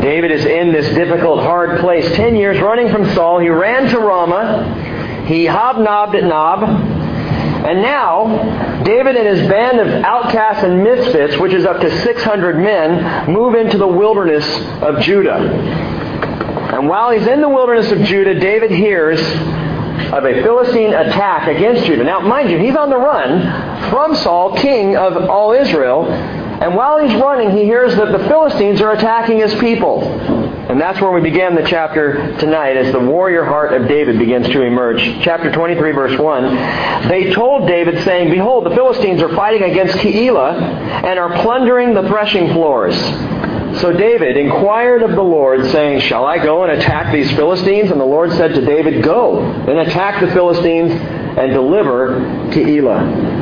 David is in this difficult, hard place. Ten years running from Saul, he ran to Ramah. He hobnobbed at Nob. And now, David and his band of outcasts and misfits, which is up to 600 men, move into the wilderness of Judah. And while he's in the wilderness of Judah, David hears of a Philistine attack against Judah. Now, mind you, he's on the run from Saul, king of all Israel. And while he's running, he hears that the Philistines are attacking his people. And that's where we began the chapter tonight as the warrior heart of David begins to emerge. Chapter 23, verse 1. They told David, saying, Behold, the Philistines are fighting against Keilah and are plundering the threshing floors. So David inquired of the Lord, saying, Shall I go and attack these Philistines? And the Lord said to David, Go and attack the Philistines and deliver Keilah.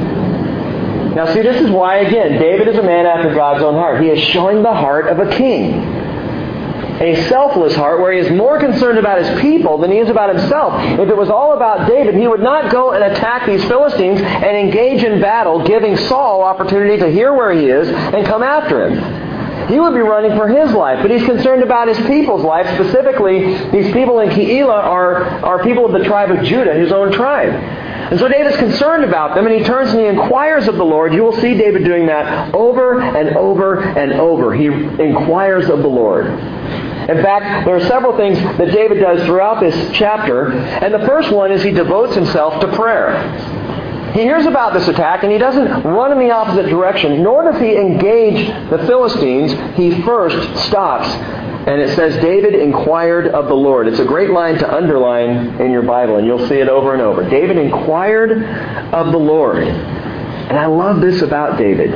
Now see, this is why, again, David is a man after God's own heart. He is showing the heart of a king. A selfless heart where he is more concerned about his people than he is about himself. If it was all about David, he would not go and attack these Philistines and engage in battle, giving Saul opportunity to hear where he is and come after him. He would be running for his life, but he's concerned about his people's life. Specifically, these people in Keilah are, are people of the tribe of Judah, his own tribe. And so David's concerned about them, and he turns and he inquires of the Lord. You will see David doing that over and over and over. He inquires of the Lord. In fact, there are several things that David does throughout this chapter, and the first one is he devotes himself to prayer. He hears about this attack and he doesn't run in the opposite direction, nor does he engage the Philistines. He first stops and it says, David inquired of the Lord. It's a great line to underline in your Bible, and you'll see it over and over. David inquired of the Lord. And I love this about David.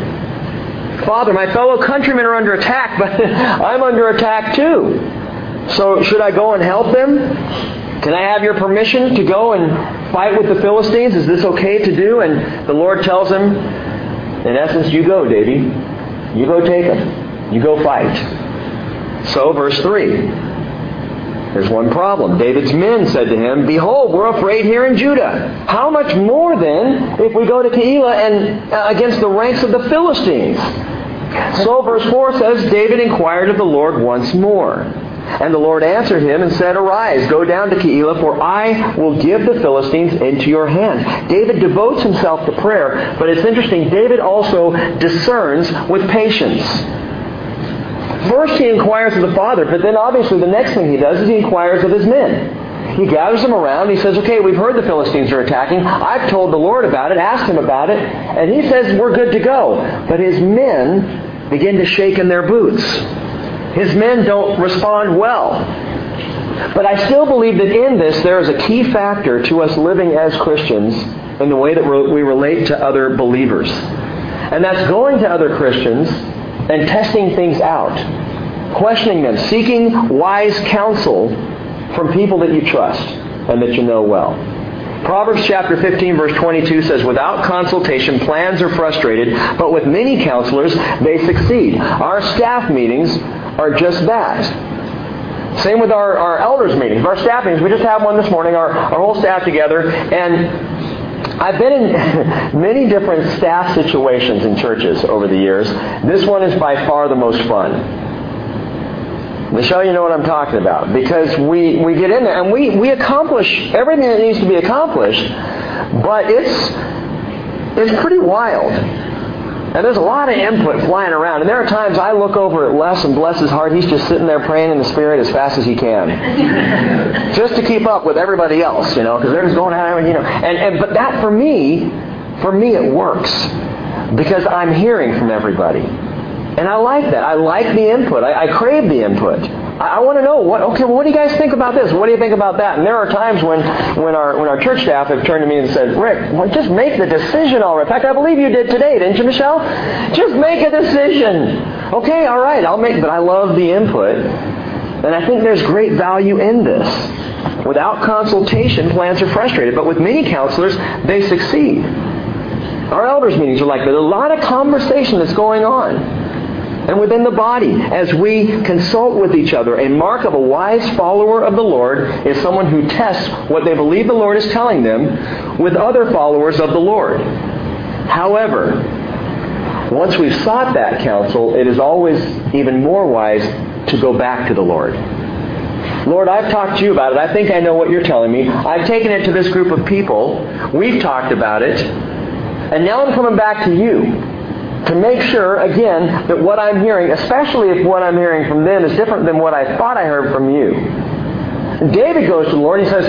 Father, my fellow countrymen are under attack, but I'm under attack too. So should I go and help them? Can I have your permission to go and fight with the Philistines? Is this okay to do? And the Lord tells him, in essence, you go, David. You go take them. You go fight. So, verse 3. There's one problem. David's men said to him, Behold, we're afraid here in Judah. How much more then if we go to Keilah and uh, against the ranks of the Philistines? So verse 4 says, David inquired of the Lord once more. And the Lord answered him and said, Arise, go down to Keilah, for I will give the Philistines into your hand. David devotes himself to prayer, but it's interesting, David also discerns with patience. First he inquires of the Father, but then obviously the next thing he does is he inquires of his men. He gathers them around. He says, okay, we've heard the Philistines are attacking. I've told the Lord about it, asked him about it, and he says we're good to go. But his men begin to shake in their boots. His men don't respond well. But I still believe that in this there is a key factor to us living as Christians in the way that we relate to other believers. And that's going to other Christians and testing things out, questioning them, seeking wise counsel from people that you trust and that you know well. Proverbs chapter 15 verse 22 says, Without consultation, plans are frustrated, but with many counselors, they succeed. Our staff meetings are just that. Same with our, our elders meetings. Our staff meetings, we just had one this morning, our, our whole staff together, and I've been in many different staff situations in churches over the years. This one is by far the most fun. Michelle, you know what I'm talking about. Because we, we get in there and we, we accomplish everything that needs to be accomplished, but it's, it's pretty wild. And there's a lot of input flying around. And there are times I look over at Les and bless his heart, he's just sitting there praying in the Spirit as fast as he can. just to keep up with everybody else, you know, because they're just going out, you know. And, and, but that for me, for me it works. Because I'm hearing from everybody. And I like that. I like the input. I, I crave the input. I want to know what. Okay, well, what do you guys think about this? What do you think about that? And there are times when, when our when our church staff have turned to me and said, "Rick, well, just make the decision already." In fact, I believe you did today, didn't you, Michelle? Just make a decision. Okay, all right, I'll make. But I love the input, and I think there's great value in this. Without consultation, plans are frustrated, but with many counselors, they succeed. Our elders meetings are like that. A lot of conversation that's going on and within the body as we consult with each other. A mark of a wise follower of the Lord is someone who tests what they believe the Lord is telling them with other followers of the Lord. However, Once we've sought that counsel, it is always even more wise to go back to the Lord. Lord, I've talked to you about it. I think I know what you're telling me. I've taken it to this group of people. We've talked about it. And now I'm coming back to you to make sure, again, that what I'm hearing, especially if what I'm hearing from them is different than what I thought I heard from you. David goes to the Lord and he says,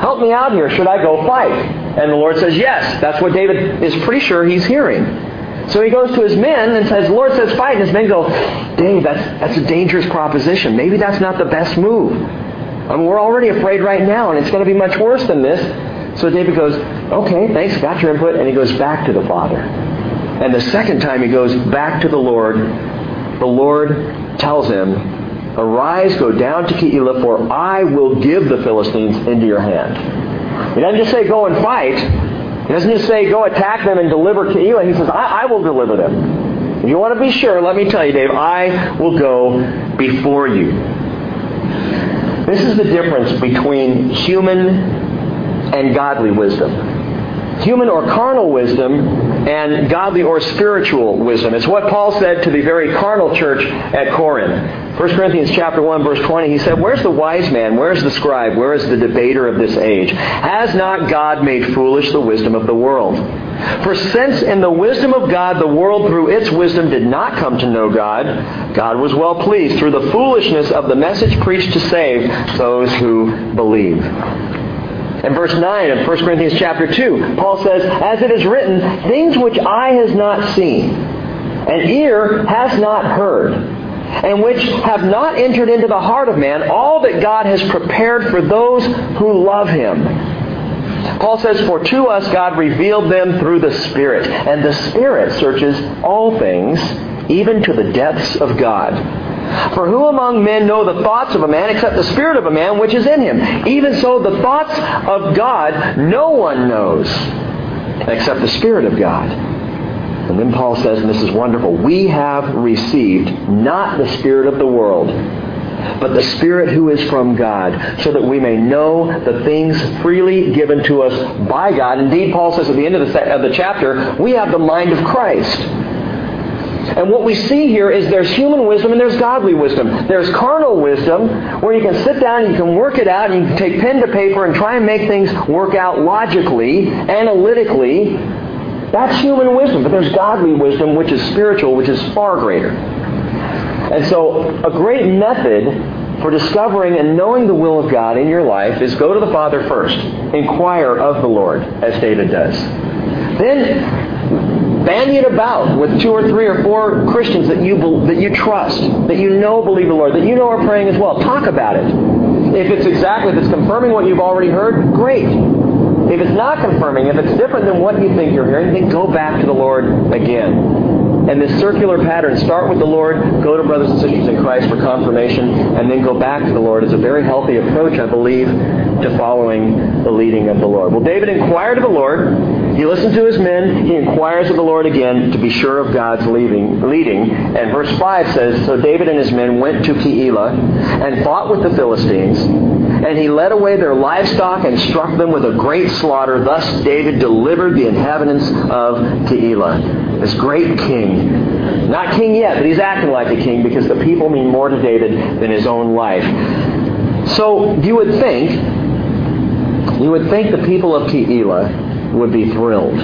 Help me out here. Should I go fight? And the Lord says, Yes. That's what David is pretty sure he's hearing. So he goes to his men and says, The Lord says fight. And his men go, Dave, that's, that's a dangerous proposition. Maybe that's not the best move. I mean, we're already afraid right now, and it's going to be much worse than this. So David goes, Okay, thanks, got your input. And he goes back to the Father. And the second time he goes back to the Lord, the Lord tells him, Arise, go down to Keilah, for I will give the Philistines into your hand. He doesn't just say go and fight. He doesn't just say go attack them and deliver Keilah. He says, I, I will deliver them. If you want to be sure, let me tell you, Dave, I will go before you. This is the difference between human and godly wisdom human or carnal wisdom and godly or spiritual wisdom. It's what Paul said to the very carnal church at Corinth. 1 Corinthians chapter 1 verse 20 he said, "Where's the wise man? Where's the scribe? Where is the debater of this age? Has not God made foolish the wisdom of the world?" For since in the wisdom of God the world through its wisdom did not come to know God, God was well pleased through the foolishness of the message preached to save those who believe. In verse 9 of 1 Corinthians chapter 2, Paul says, As it is written, things which eye has not seen, and ear has not heard, and which have not entered into the heart of man, all that God has prepared for those who love him. Paul says, For to us God revealed them through the Spirit, and the Spirit searches all things, even to the depths of God. For who among men know the thoughts of a man except the spirit of a man which is in him? Even so, the thoughts of God no one knows except the Spirit of God. And then Paul says, and this is wonderful, we have received not the Spirit of the world, but the Spirit who is from God, so that we may know the things freely given to us by God. Indeed, Paul says at the end of the, of the chapter, we have the mind of Christ. And what we see here is there's human wisdom and there's godly wisdom. There's carnal wisdom where you can sit down and you can work it out and you can take pen to paper and try and make things work out logically, analytically. That's human wisdom. But there's godly wisdom which is spiritual, which is far greater. And so a great method for discovering and knowing the will of God in your life is go to the Father first. Inquire of the Lord, as David does. Then bandy it about with two or three or four Christians that you that you trust, that you know believe the Lord, that you know are praying as well. Talk about it. If it's exactly, if it's confirming what you've already heard, great. If it's not confirming, if it's different than what you think you're hearing, then go back to the Lord again. And this circular pattern, start with the Lord, go to brothers and sisters in Christ for confirmation, and then go back to the Lord is a very healthy approach, I believe, to following the leading of the Lord. Well, David inquired of the Lord. He listened to his men. He inquires of the Lord again to be sure of God's leading. leading. And verse 5 says, So David and his men went to Keilah and fought with the Philistines. And he led away their livestock and struck them with a great slaughter. Thus David delivered the inhabitants of Keilah. This great king. Not king yet, but he's acting like a king because the people mean more to David than his own life. So you would think, you would think the people of Keilah would be thrilled.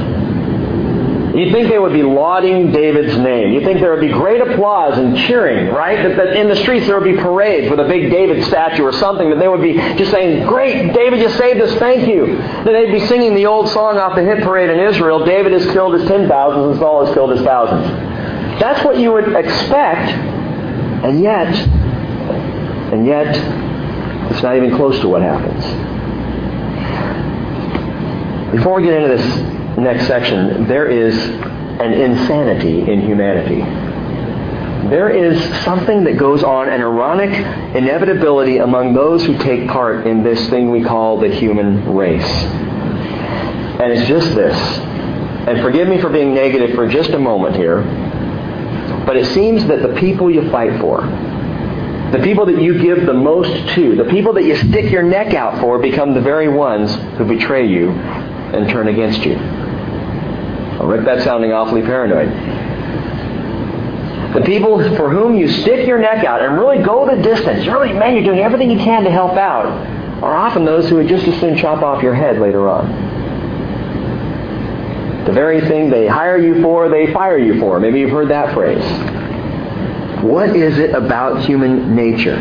You'd think they would be lauding David's name. You'd think there would be great applause and cheering, right? That, that, in the streets there would be parades with a big David statue or something. That they would be just saying, Great, David, you saved us, thank you. That they'd be singing the old song off the hit parade in Israel David has killed his ten thousands and Saul has killed his thousands. That's what you would expect, and yet, and yet, it's not even close to what happens. Before we get into this next section, there is an insanity in humanity. There is something that goes on, an ironic inevitability among those who take part in this thing we call the human race. And it's just this. And forgive me for being negative for just a moment here, but it seems that the people you fight for, the people that you give the most to, the people that you stick your neck out for, become the very ones who betray you and turn against you. Rick, that's sounding awfully paranoid. The people for whom you stick your neck out and really go the distance, really, man, you're doing everything you can to help out, are often those who would just as soon chop off your head later on. The very thing they hire you for, they fire you for. Maybe you've heard that phrase. What is it about human nature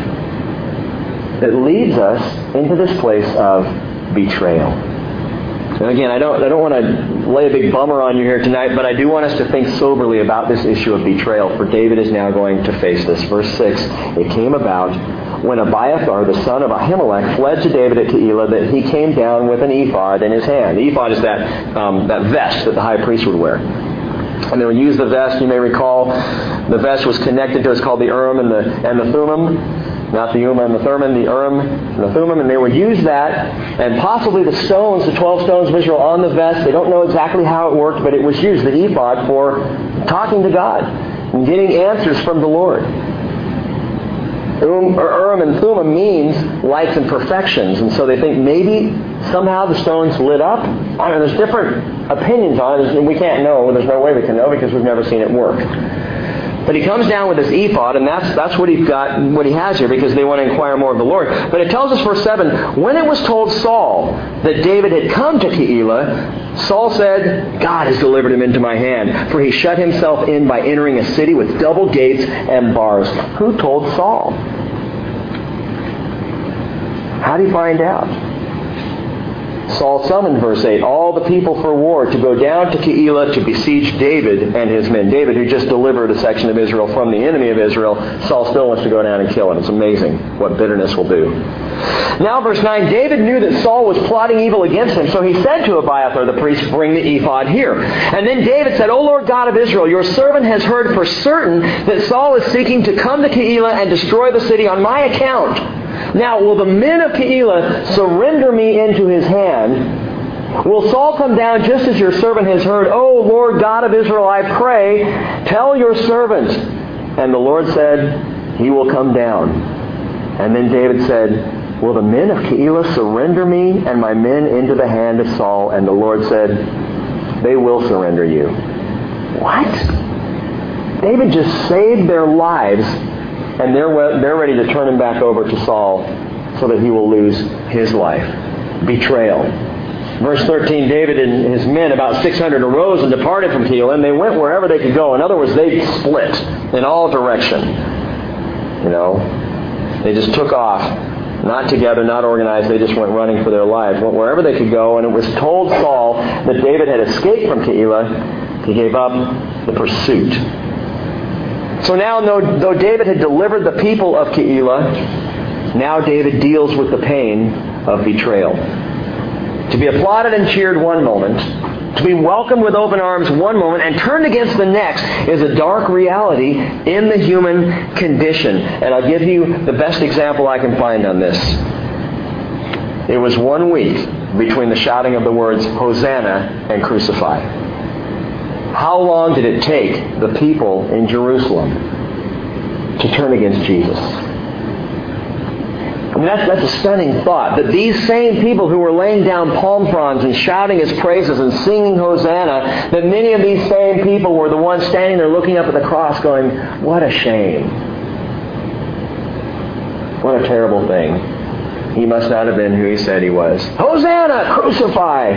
that leads us into this place of betrayal? And again, I don't, I don't want to lay a big bummer on you here tonight, but I do want us to think soberly about this issue of betrayal, for David is now going to face this. Verse 6, it came about when Abiathar, the son of Ahimelech, fled to David at Keilah that he came down with an ephod in his hand. The ephod is that, um, that vest that the high priest would wear. And they would use the vest, you may recall, the vest was connected to, it's called the Urim and the, and the Thummim not the Urim and the Thummim, the Urim and the Thummim, and they would use that, and possibly the stones, the 12 stones of Israel on the vest, they don't know exactly how it worked, but it was used, the ephod, for talking to God and getting answers from the Lord. Urim and Thummim means lights and perfections, and so they think maybe somehow the stones lit up. I mean, there's different opinions on it, and we can't know. There's no way we can know because we've never seen it work. But he comes down with this ephod, and that's, that's what he's got, what he has here, because they want to inquire more of the Lord. But it tells us, verse 7, when it was told Saul that David had come to Keilah, Saul said, God has delivered him into my hand, for he shut himself in by entering a city with double gates and bars. Who told Saul? How do you find out? Saul summoned, verse 8, all the people for war to go down to Keilah to besiege David and his men. David, who just delivered a section of Israel from the enemy of Israel, Saul still wants to go down and kill him. It's amazing what bitterness will do. Now, verse 9, David knew that Saul was plotting evil against him, so he said to Abiathar the priest, Bring the ephod here. And then David said, O Lord God of Israel, your servant has heard for certain that Saul is seeking to come to Keilah and destroy the city on my account. Now, will the men of Keilah surrender me into his hand? Will Saul come down just as your servant has heard? O Lord God of Israel, I pray, tell your servant. And the Lord said, He will come down. And then David said, Will the men of Keilah surrender me and my men into the hand of Saul? And the Lord said, They will surrender you. What? David just saved their lives and they're, they're ready to turn him back over to Saul so that he will lose his life. Betrayal. Verse 13, David and his men, about 600, arose and departed from Keilah, and they went wherever they could go. In other words, they split in all direction. You know, they just took off, not together, not organized. They just went running for their lives, went wherever they could go. And it was told Saul that David had escaped from Keilah. He gave up the pursuit. So now, though David had delivered the people of Keilah, now David deals with the pain of betrayal. To be applauded and cheered one moment, to be welcomed with open arms one moment, and turned against the next is a dark reality in the human condition. And I'll give you the best example I can find on this. It was one week between the shouting of the words, Hosanna and Crucify. How long did it take the people in Jerusalem to turn against Jesus? I mean, that's, that's a stunning thought. That these same people who were laying down palm fronds and shouting his praises and singing Hosanna, that many of these same people were the ones standing there looking up at the cross going, What a shame. What a terrible thing. He must not have been who he said he was. Hosanna! Crucify!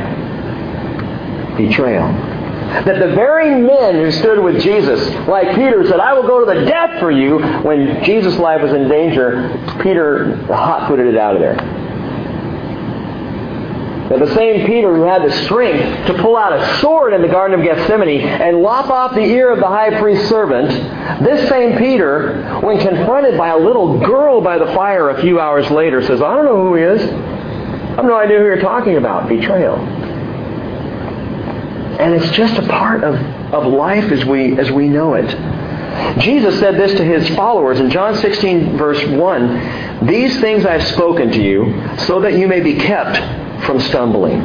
Betrayal that the very men who stood with Jesus, like Peter, said, I will go to the death for you, when Jesus' life was in danger, Peter hot footed it out of there. That the same Peter who had the strength to pull out a sword in the Garden of Gethsemane and lop off the ear of the high priest's servant, this same Peter, when confronted by a little girl by the fire a few hours later, says, I don't know who he is. I have no idea who you're talking about. Betrayal. And it's just a part of, of life as we, as we know it. Jesus said this to his followers in John 16, verse 1 These things I've spoken to you so that you may be kept from stumbling.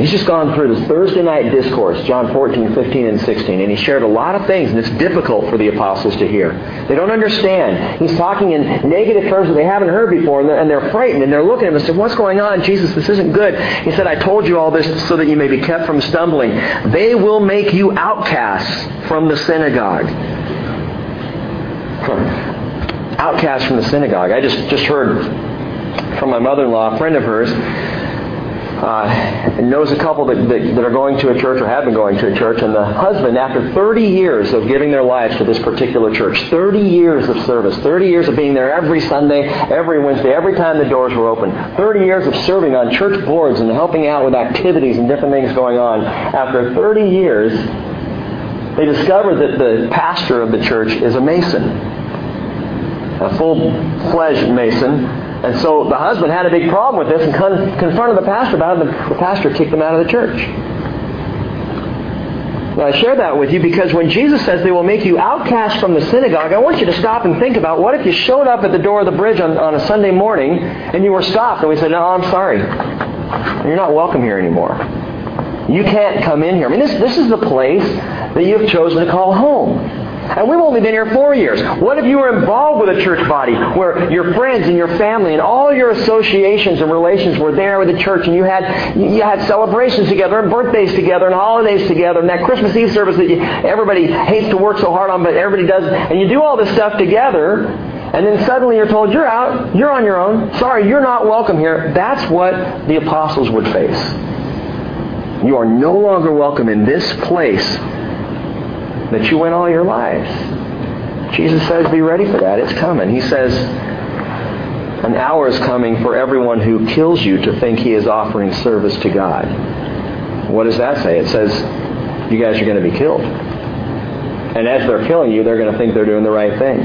He's just gone through this Thursday night discourse, John 14, 15, and 16, and he shared a lot of things, and it's difficult for the apostles to hear. They don't understand. He's talking in negative terms that they haven't heard before, and they're, frightened, and they're looking at him and say, What's going on? Jesus, this isn't good. He said, I told you all this so that you may be kept from stumbling. They will make you outcasts from the synagogue. Outcasts from the synagogue. I just, just heard from my mother-in-law, a friend of hers, uh, knows a couple that, that, that, are going to a church or have been going to a church, and the husband, after 30 years of giving their lives to this particular church, 30 years of service, 30 years of being there every Sunday, every Wednesday, every time the doors were open, 30 years of serving on church boards and helping out with activities and different things going on, after 30 years, they discover that the pastor of the church is a Mason, a full-fledged Mason, and so the husband had a big problem with this and con- confronted the pastor about it, and the pastor kicked him out of the church. Now, I share that with you because when Jesus says they will make you outcast from the synagogue, I want you to stop and think about what if you showed up at the door of the bridge on, on a Sunday morning and you were stopped and we said, No, I'm sorry. You're not welcome here anymore. You can't come in here. I mean, this, this is the place that you have chosen to call home. And we've only been here four years. What if you were involved with a church body where your friends and your family and all your associations and relations were there with the church and you had you had celebrations together and birthdays together and holidays together and that Christmas Eve service that you, everybody hates to work so hard on but everybody does and you do all this stuff together and then suddenly you're told you're out, you're on your own. Sorry, you're not welcome here. That's what the apostles would face. You are no longer welcome in this place that you went all your lives. Jesus says, be ready for that. It's coming. He says, an hour is coming for everyone who kills you to think he is offering service to God. What does that say? It says, you guys are going to be killed. And as they're killing you, they're going to think they're doing the right thing.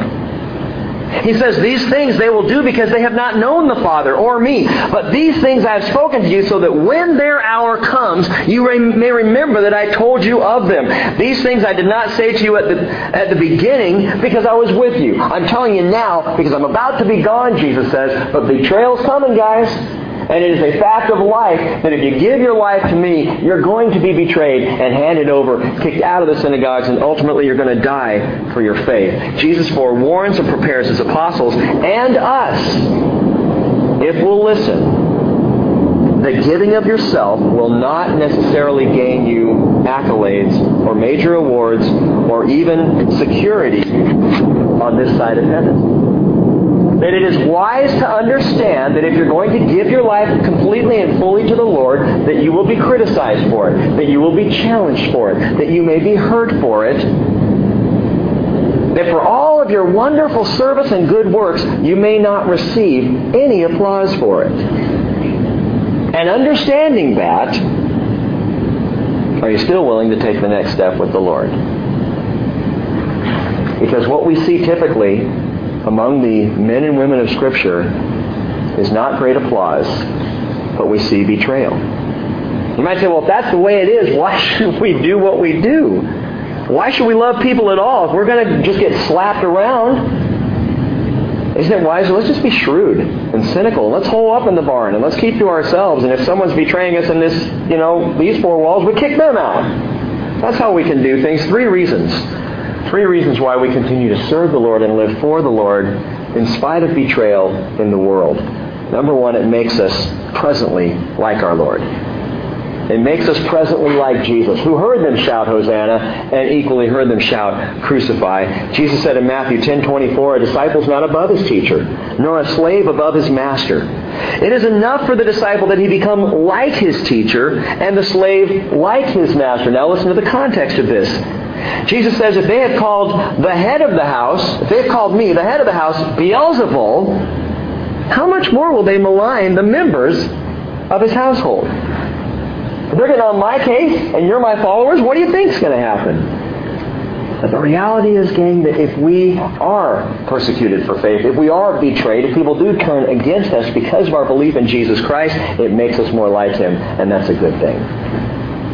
He says, These things they will do because they have not known the Father or me. But these things I have spoken to you so that when their hour comes, you may remember that I told you of them. These things I did not say to you at the, at the beginning because I was with you. I'm telling you now because I'm about to be gone, Jesus says. But betrayal's coming, guys. And it is a fact of life that if you give your life to me, you're going to be betrayed and handed over, kicked out of the synagogues, and ultimately you're going to die for your faith. Jesus forewarns and prepares his apostles and us, if we'll listen, that giving of yourself will not necessarily gain you accolades or major awards or even security on this side of heaven that it is wise to understand that if you're going to give your life completely and fully to the Lord, that you will be criticized for it, that you will be challenged for it, that you may be hurt for it, that for all of your wonderful service and good works, you may not receive any applause for it. And understanding that, are you still willing to take the next step with the Lord? Because what we see typically among the men and women of Scripture is not great applause, but we see betrayal. You might say, well, if that's the way it is, why should we do what we do? Why should we love people at all? If we're going to just get slapped around, isn't it wise? Let's just be shrewd and cynical. Let's hole up in the barn and let's keep to ourselves. And if someone's betraying us in this, you know, these four walls, we kick them out. That's how we can do things. Three reasons. Three reasons why we continue to serve the Lord and live for the Lord in spite of betrayal in the world. Number one, it makes us presently like our Lord. It makes us presently like Jesus, who heard them shout Hosanna and equally heard them shout Crucify. Jesus said in Matthew 10:24, "A disciple is not above his teacher, nor a slave above his master. It is enough for the disciple that he become like his teacher and the slave like his master." Now listen to the context of this. Jesus says, if they have called the head of the house, if they have called me, the head of the house, Beelzebul, how much more will they malign the members of his household? They're getting on my case and you're my followers, what do you think is going to happen? But the reality is, gang, that if we are persecuted for faith, if we are betrayed, if people do turn against us because of our belief in Jesus Christ, it makes us more like Him, and that's a good thing.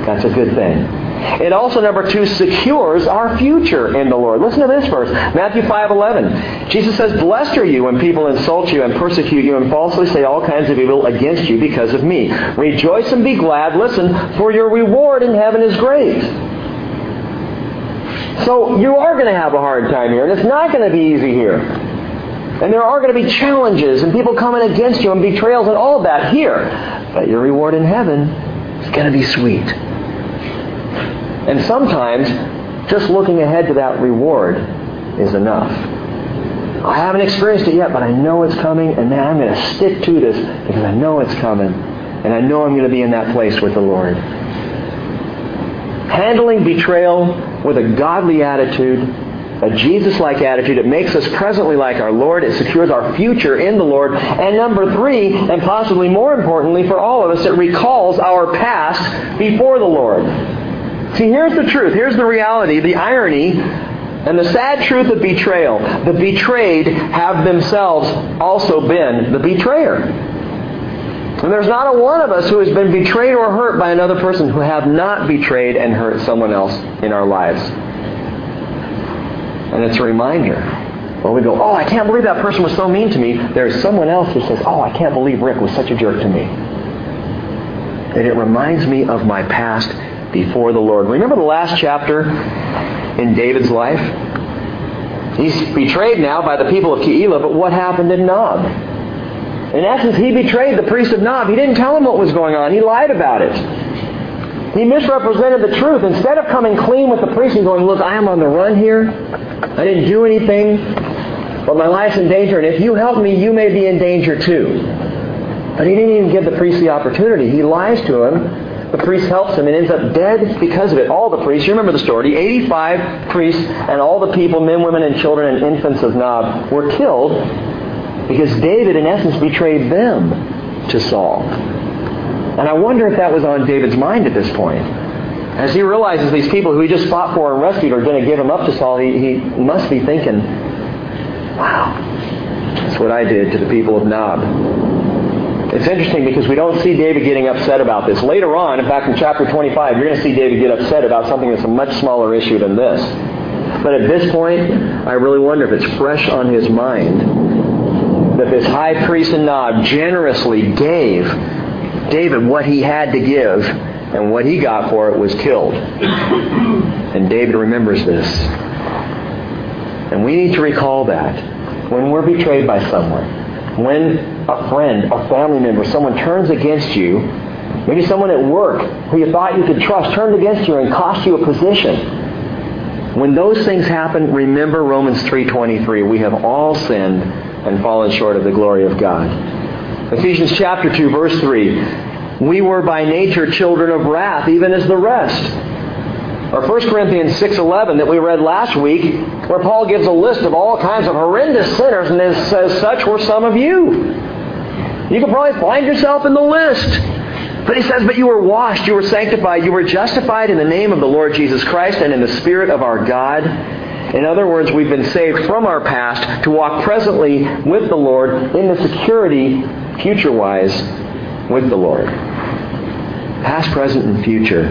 That's a good thing. It also, number two, secures our future in the Lord. Listen to this verse, Matthew 5.11. Jesus says, Blessed are you when people insult you and persecute you and falsely say all kinds of evil against you because of me. Rejoice and be glad, listen, for your reward in heaven is great. So you are going to have a hard time here, and it's not going to be easy here. And there are going to be challenges and people coming against you and betrayals and all that here. But your reward in heaven is going to be sweet. And sometimes just looking ahead to that reward is enough. I haven't experienced it yet, but I know it's coming, and man, I'm going to stick to this because I know it's coming. And I know I'm going to be in that place with the Lord. Handling betrayal with a godly attitude, a Jesus-like attitude, it makes us presently like our Lord. It secures our future in the Lord. And number three, and possibly more importantly for all of us, it recalls our past before the Lord. See, here's the truth. Here's the reality, the irony, and the sad truth of betrayal. The betrayed have themselves also been the betrayer. And there's not a one of us who has been betrayed or hurt by another person who have not betrayed and hurt someone else in our lives. And it's a reminder. When we go, oh, I can't believe that person was so mean to me, there's someone else who says, oh, I can't believe Rick was such a jerk to me. And it reminds me of my past before the Lord. Remember the last chapter in David's life? He's betrayed now by the people of Keilah, but what happened in Nob? In essence, he betrayed the priest of Nob. He didn't tell him what was going on. He lied about it. He misrepresented the truth. Instead of coming clean with the priest and going, look, I am on the run here. I didn't do anything, but my life's in danger, and if you help me, you may be in danger too. But he didn't even give the priest the opportunity. He lies to him. The priest helps him and ends up dead because of it. All the priests, you remember the story, 85 priests and all the people, men, women, and children and infants of Nob, were killed because David, in essence, betrayed them to Saul. And I wonder if that was on David's mind at this point. As he realizes these people who he just fought for and rescued are going to give him up to Saul, he, he must be thinking, wow, that's what I did to the people of Nob. It's interesting because we don't see David getting upset about this. Later on, in fact, in chapter 25, you're going to see David get upset about something that's a much smaller issue than this. But at this point, I really wonder if it's fresh on his mind that this high priest Nob generously gave David what he had to give, and what he got for it was killed. And David remembers this. And we need to recall that when we're betrayed by someone, when a friend, a family member, someone turns against you, maybe someone at work who you thought you could trust turned against you and cost you a position. When those things happen, remember Romans 3:23. We have all sinned and fallen short of the glory of God. Ephesians chapter 2 verse 3. We were by nature children of wrath even as the rest. Or 1 Corinthians 6:11 that we read last week where Paul gives a list of all kinds of horrendous sinners and it says such were some of you. You can probably find yourself in the list. But he says, But you were washed, you were sanctified, you were justified in the name of the Lord Jesus Christ and in the Spirit of our God. In other words, we've been saved from our past to walk presently with the Lord in the security, future wise, with the Lord. Past, present, and future.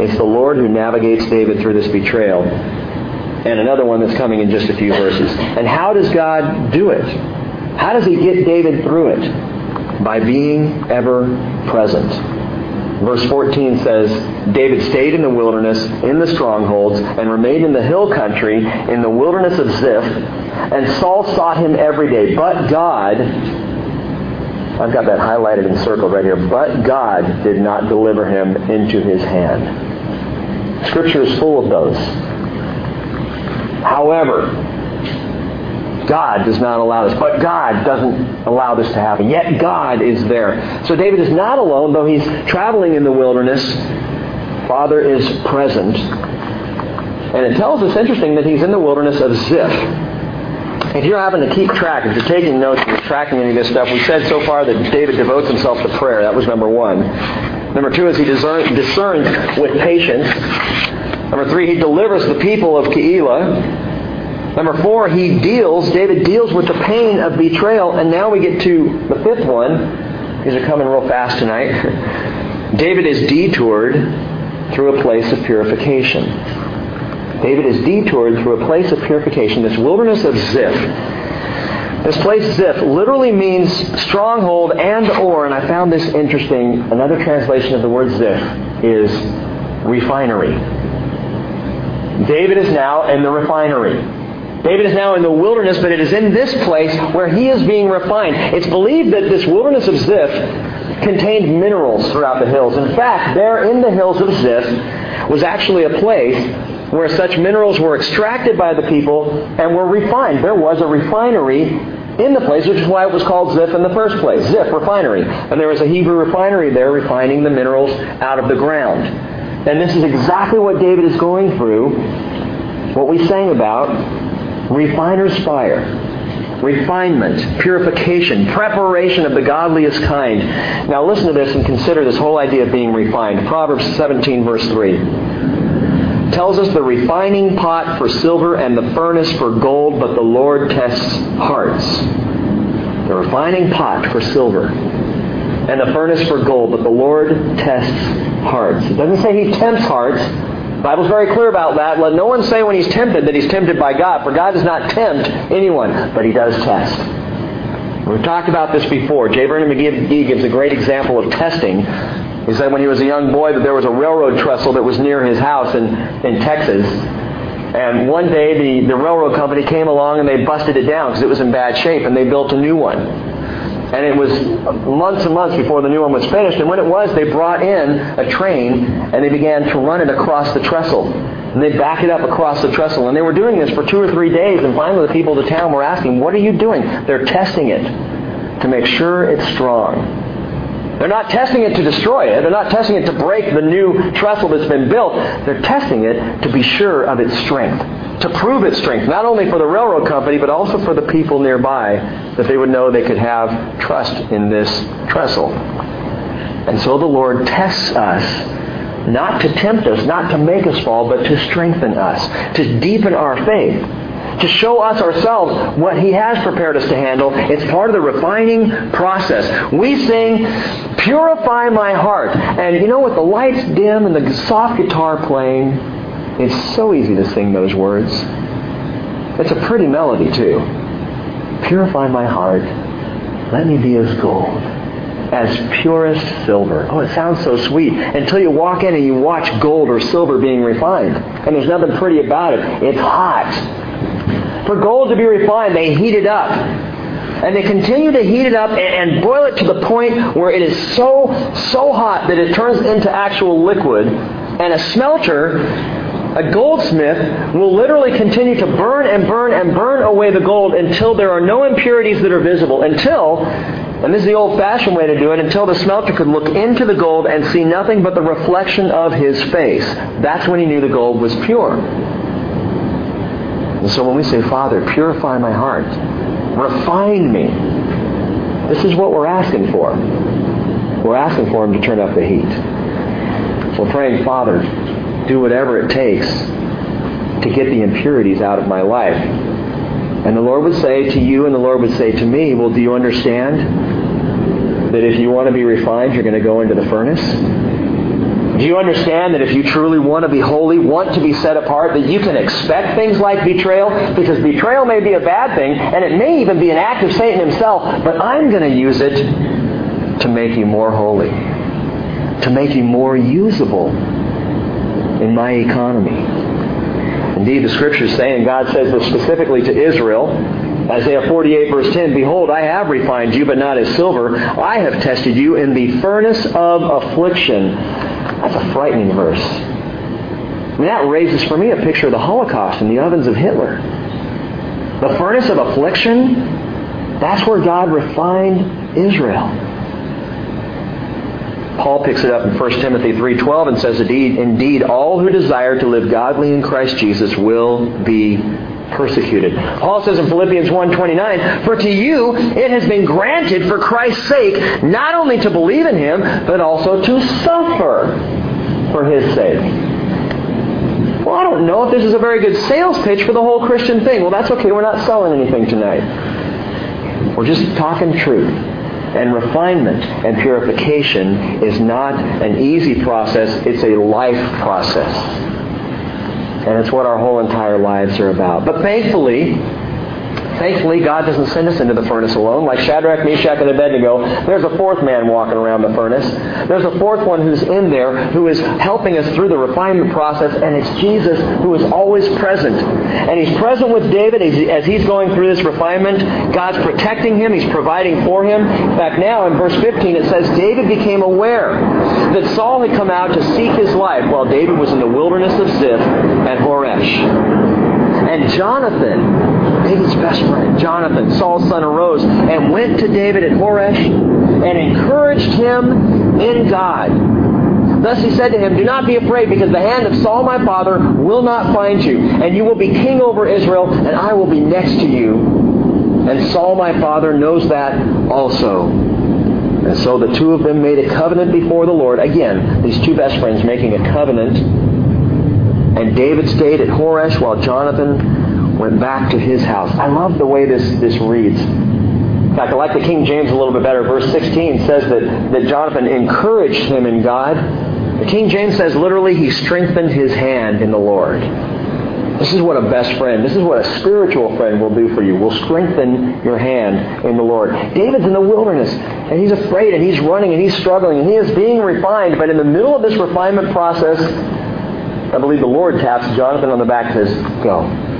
It's the Lord who navigates David through this betrayal. And another one that's coming in just a few verses. And how does God do it? How does he get David through it? By being ever present. Verse 14 says, David stayed in the wilderness, in the strongholds, and remained in the hill country, in the wilderness of Ziph. And Saul sought him every day. But God, I've got that highlighted and circled right here, but God did not deliver him into his hand. Scripture is full of those. However, God does not allow this. But God doesn't allow this to happen. Yet God is there. So David is not alone, though he's traveling in the wilderness. Father is present. And it tells us, interesting, that he's in the wilderness of Ziph. If you're having to keep track, if you're taking notes and you're tracking any of this stuff, we said so far that David devotes himself to prayer. That was number one. Number two is he discerns, discerns with patience. Number three, he delivers the people of Keilah. Number four, he deals, David deals with the pain of betrayal. And now we get to the fifth one. These are coming real fast tonight. David is detoured through a place of purification. David is detoured through a place of purification, this wilderness of Ziph. This place, Ziph, literally means stronghold and or, and I found this interesting, another translation of the word Ziph is refinery. David is now in the refinery. David is now in the wilderness, but it is in this place where he is being refined. It's believed that this wilderness of Ziph contained minerals throughout the hills. In fact, there in the hills of Ziph was actually a place where such minerals were extracted by the people and were refined. There was a refinery in the place, which is why it was called Ziph in the first place. Ziph, refinery. And there was a Hebrew refinery there refining the minerals out of the ground. And this is exactly what David is going through, what we sang about, refiner's fire refinement, purification, preparation of the godliest kind. Now listen to this and consider this whole idea of being refined. Proverbs 17 verse 3 tells us the refining pot for silver and the furnace for gold, but the Lord tests hearts. The refining pot for silver and the furnace for gold, but the Lord tests hearts. It doesn't say he tempts hearts. The Bible's very clear about that. Let no one say when he's tempted that he's tempted by God, for God does not tempt anyone, but he does test. We've talked about this before. J. Vernon McGee gives a great example of testing. He said when he was a young boy that there was a railroad trestle that was near his house in, in Texas. And one day the, the railroad company came along and they busted it down because it was in bad shape and they built a new one. And it was months and months before the new one was finished. And when it was, they brought in a train and they began to run it across the trestle. And they back it up across the trestle. And they were doing this for two or three days. And finally the people of the town were asking, what are you doing? They're testing it to make sure it's strong. They're not testing it to destroy it. They're not testing it to break the new trestle that's been built. They're testing it to be sure of its strength to prove its strength, not only for the railroad company, but also for the people nearby, that they would know they could have trust in this trestle. And so the Lord tests us, not to tempt us, not to make us fall, but to strengthen us, to deepen our faith, to show us ourselves what He has prepared us to handle. It's part of the refining process. We sing, Purify my heart. And you know, with the lights dim and the soft guitar playing, it's so easy to sing those words. It's a pretty melody, too. Purify my heart. Let me be as gold, as purest silver. Oh, it sounds so sweet until you walk in and you watch gold or silver being refined. And there's nothing pretty about it. It's hot. For gold to be refined, they heat it up. And they continue to heat it up and, boil it to the point where it is so, so hot that it turns into actual liquid. And a smelter a goldsmith will literally continue to burn and burn and burn away the gold until there are no impurities that are visible. Until, and this is the old fashioned way to do it, until the smelter could look into the gold and see nothing but the reflection of his face. That's when he knew the gold was pure. And so when we say, Father, purify my heart, refine me, this is what we're asking for. We're asking for him to turn up the heat. We're praying, Father, do whatever it takes to get the impurities out of my life. And the Lord would say to you, and the Lord would say to me, Well, do you understand that if you want to be refined, you're going to go into the furnace? Do you understand that if you truly want to be holy, want to be set apart, that you can expect things like betrayal? Because betrayal may be a bad thing, and it may even be an act of Satan himself, but I'm going to use it to make you more holy, to make you more usable in my economy. Indeed, the scriptures say, and God says this specifically to Israel, Isaiah 48 verse 10, Behold, I have refined you, but not as silver. I have tested you in the furnace of affliction. That's a frightening verse. I mean, that raises for me a picture of the Holocaust and the ovens of Hitler. The furnace of affliction, that's where God refined Israel. Paul picks it up in 1 Timothy 3.12 and says, indeed, indeed, all who desire to live godly in Christ Jesus will be persecuted. Paul says in Philippians 1.29, For to you it has been granted for Christ's sake not only to believe in him, but also to suffer for his sake. Well, I don't know if this is a very good sales pitch for the whole Christian thing. Well, that's okay. We're not selling anything tonight. We're just talking truth and refinement and purification is not an easy process, it's a life process. And it's what our whole entire lives are about. But thankfully, Thankfully, God doesn't send us into the furnace alone. Like Shadrach, Meshach, and Abednego, there's a fourth man walking around the furnace. There's a fourth one who's in there who is helping us through the refinement process, and it's Jesus who is always present. And he's present with David as he's going through this refinement. God's protecting him. He's providing for him. In fact, now in verse 15 it says, David became aware that Saul had come out to seek his life while David was in the wilderness of Ziph at Horesh. And Jonathan, David's best friend, Jonathan, Saul's son, arose and went to David at Horesh and encouraged him in God. Thus he said to him, Do not be afraid, because the hand of Saul my father will not find you, and you will be king over Israel, and I will be next to you. And Saul my father knows that also. And so the two of them made a covenant before the Lord. Again, these two best friends making a covenant and David stayed at Horesh while Jonathan went back to his house. I love the way this, this reads. In fact, I like the King James a little bit better. Verse 16 says that, that Jonathan encouraged him in God. The King James says literally he strengthened his hand in the Lord. This is what a best friend, this is what a spiritual friend will do for you. Will strengthen your hand in the Lord. David's in the wilderness, and he's afraid, and he's running, and he's struggling, and he is being refined. But in the middle of this refinement process, I believe the Lord taps Jonathan on the back and says, Go.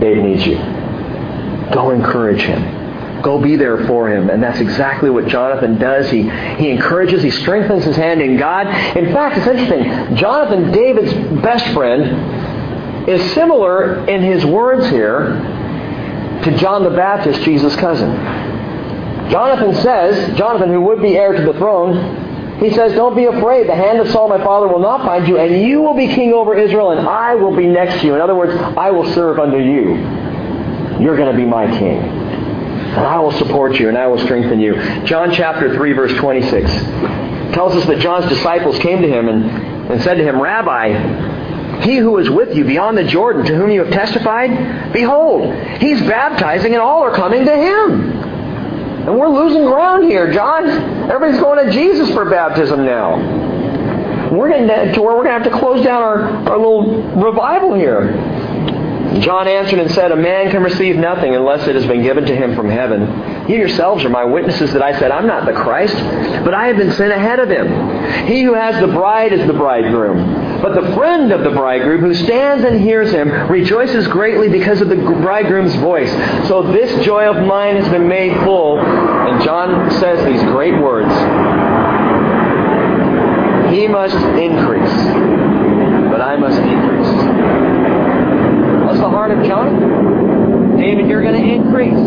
Dave needs you. Go encourage him. Go be there for him. And that's exactly what Jonathan does. He, he encourages, he strengthens his hand in God. In fact, it's interesting. Jonathan, David's best friend, is similar in his words here to John the Baptist, Jesus' cousin. Jonathan says, Jonathan, who would be heir to the throne, he says, Don't be afraid. The hand of Saul my father will not find you, and you will be king over Israel, and I will be next to you. In other words, I will serve under you. You're going to be my king. And I will support you, and I will strengthen you. John chapter 3, verse 26 tells us that John's disciples came to him and, and said to him, Rabbi, he who is with you beyond the Jordan, to whom you have testified, behold, he's baptizing, and all are coming to him. And we're losing ground here, John. Everybody's going to Jesus for baptism now. We're getting to where we're going to have to close down our, our little revival here. John answered and said, A man can receive nothing unless it has been given to him from heaven. You yourselves are my witnesses that I said, I'm not the Christ, but I have been sent ahead of him. He who has the bride is the bridegroom. But the friend of the bridegroom who stands and hears him rejoices greatly because of the bridegroom's voice. So this joy of mine has been made full. And John says these great words. He must increase, but I must decrease What's the heart of Jonathan. David, you're going to increase.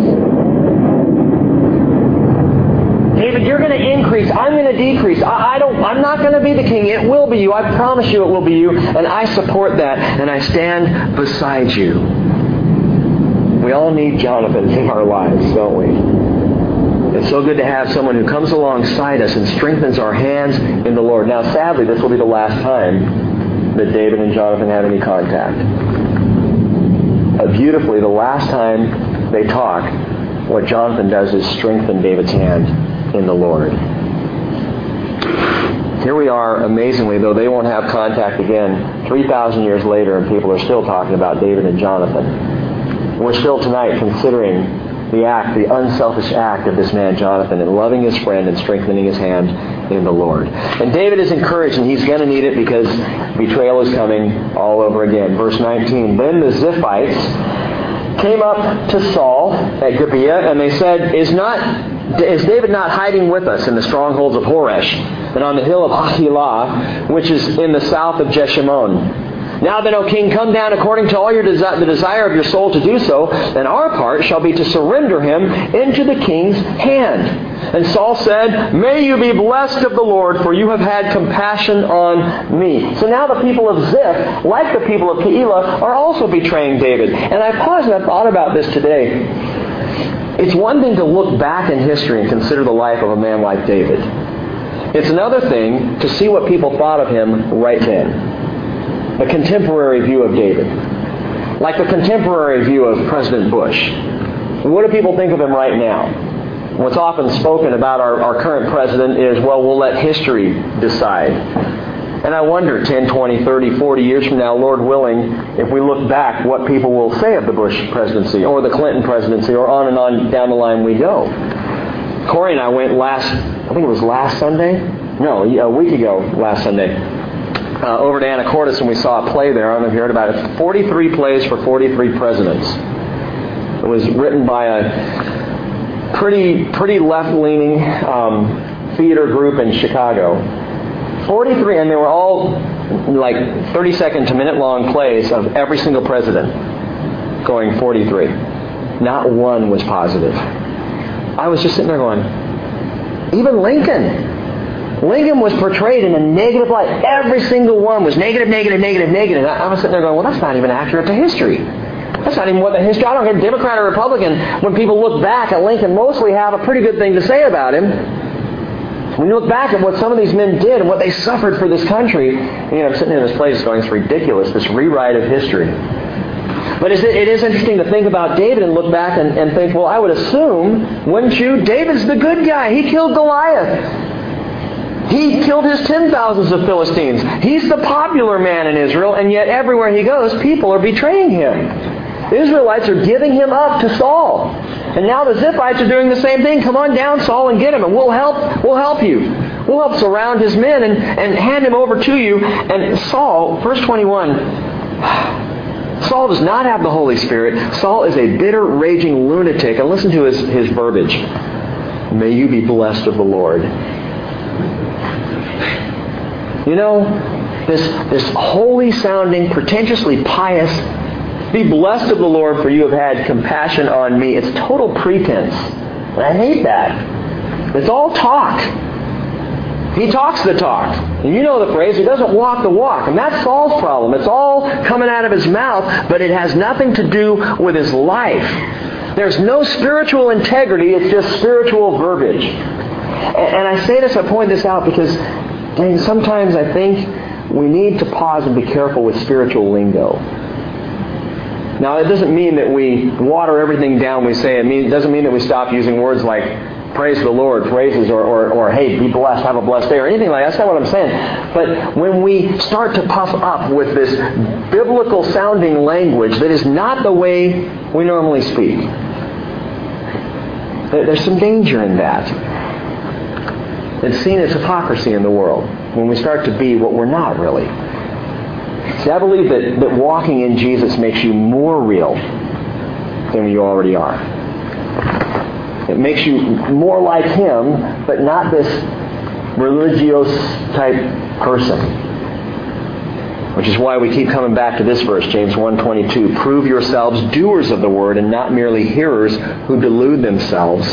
David, you're going to increase. I'm going to decrease. I, I, don't. I'm not going to be the king. It will be you. I promise you, it will be you, and I support that, and I stand beside you. We all need Jonathan in our lives, don't we? It's so good to have someone who comes alongside us and strengthens our hands in the Lord. Now, sadly, this will be the last time that David and Jonathan have any contact uh, beautifully the last time they talk, what Jonathan does is strengthen David's hand in the Lord. Here we are, amazingly, though they won't have contact again 3,000 years later, and people are still talking about David and Jonathan. We're still tonight considering the act, the unselfish act of this man Jonathan in loving his friend and strengthening his hand in the Lord. And David is encouraged, and he's going to need it because betrayal is coming all over again. Verse 19. Then the Ziphites came up to Saul at Gibeah, and they said, Is not is David not hiding with us in the strongholds of Horesh and on the hill of Hachilah, which is in the south of Jeshimon? Now then, O king, come down according to all your desi- the desire of your soul to do so, and our part shall be to surrender him into the king's hand. And Saul said, May you be blessed of the Lord, for you have had compassion on me. So now the people of Ziph, like the people of Keilah, are also betraying David. And I paused and I thought about this today. It's one thing to look back in history and consider the life of a man like David. It's another thing to see what people thought of him right then a contemporary view of David, like the contemporary view of President Bush. What do people think of him right now? What's often spoken about our, our current president is, well, we'll let history decide. And I wonder 10, 20, 30, 40 years from now, Lord willing, if we look back, what people will say of the Bush presidency or the Clinton presidency or on and on down the line we go. Corey and I went last, I think it was last Sunday? No, a week ago last Sunday uh, over to Anacortes and we saw a play there. I don't know if you heard about it. 43 plays for 43 presidents. It was written by a pretty pretty left-leaning um, theater group in Chicago. 43, and they were all like 30 second to minute long plays of every single president going 43. Not one was positive. I was just sitting there going, even Lincoln. Lincoln was portrayed in a negative light. Every single one was negative, negative, negative, negative. I was sitting there going, well, that's not even accurate to history. That's not even what the history. I don't care, Democrat or Republican. When people look back at Lincoln, mostly have a pretty good thing to say about him. When you look back at what some of these men did and what they suffered for this country, you know, I'm sitting in this place going, it's ridiculous, this rewrite of history. But it is interesting to think about David and look back and, and think, well, I would assume, wouldn't you? David's the good guy. He killed Goliath. He killed his ten thousands of Philistines. He's the popular man in Israel, and yet everywhere he goes, people are betraying him. The Israelites are giving him up to Saul. And now the Ziphites are doing the same thing. Come on down, Saul, and get him, and we'll help, we'll help you. We'll help surround his men and, and hand him over to you. And Saul, verse 21, Saul does not have the Holy Spirit. Saul is a bitter, raging lunatic. And listen to his, his verbiage. May you be blessed of the Lord. You know, this, this holy sounding, pretentiously pious, be blessed of the Lord for you have had compassion on me. It's total pretense. And I hate that. It's all talk. He talks the talk. And you know the phrase, he doesn't walk the walk. And that's Saul's problem. It's all coming out of his mouth, but it has nothing to do with his life. There's no spiritual integrity, it's just spiritual verbiage. And I say this, I point this out because sometimes I think we need to pause and be careful with spiritual lingo. Now, it doesn't mean that we water everything down we say. It doesn't mean that we stop using words like praise the Lord, praises, or, or, or hey, be blessed, have a blessed day, or anything like that. That's not what I'm saying. But when we start to puff up with this biblical sounding language that is not the way we normally speak, there's some danger in that. It's seen as hypocrisy in the world when we start to be what we're not really. See, I believe that, that walking in Jesus makes you more real than you already are. It makes you more like Him, but not this religious type person. Which is why we keep coming back to this verse, James 1.22. Prove yourselves doers of the word and not merely hearers who delude themselves.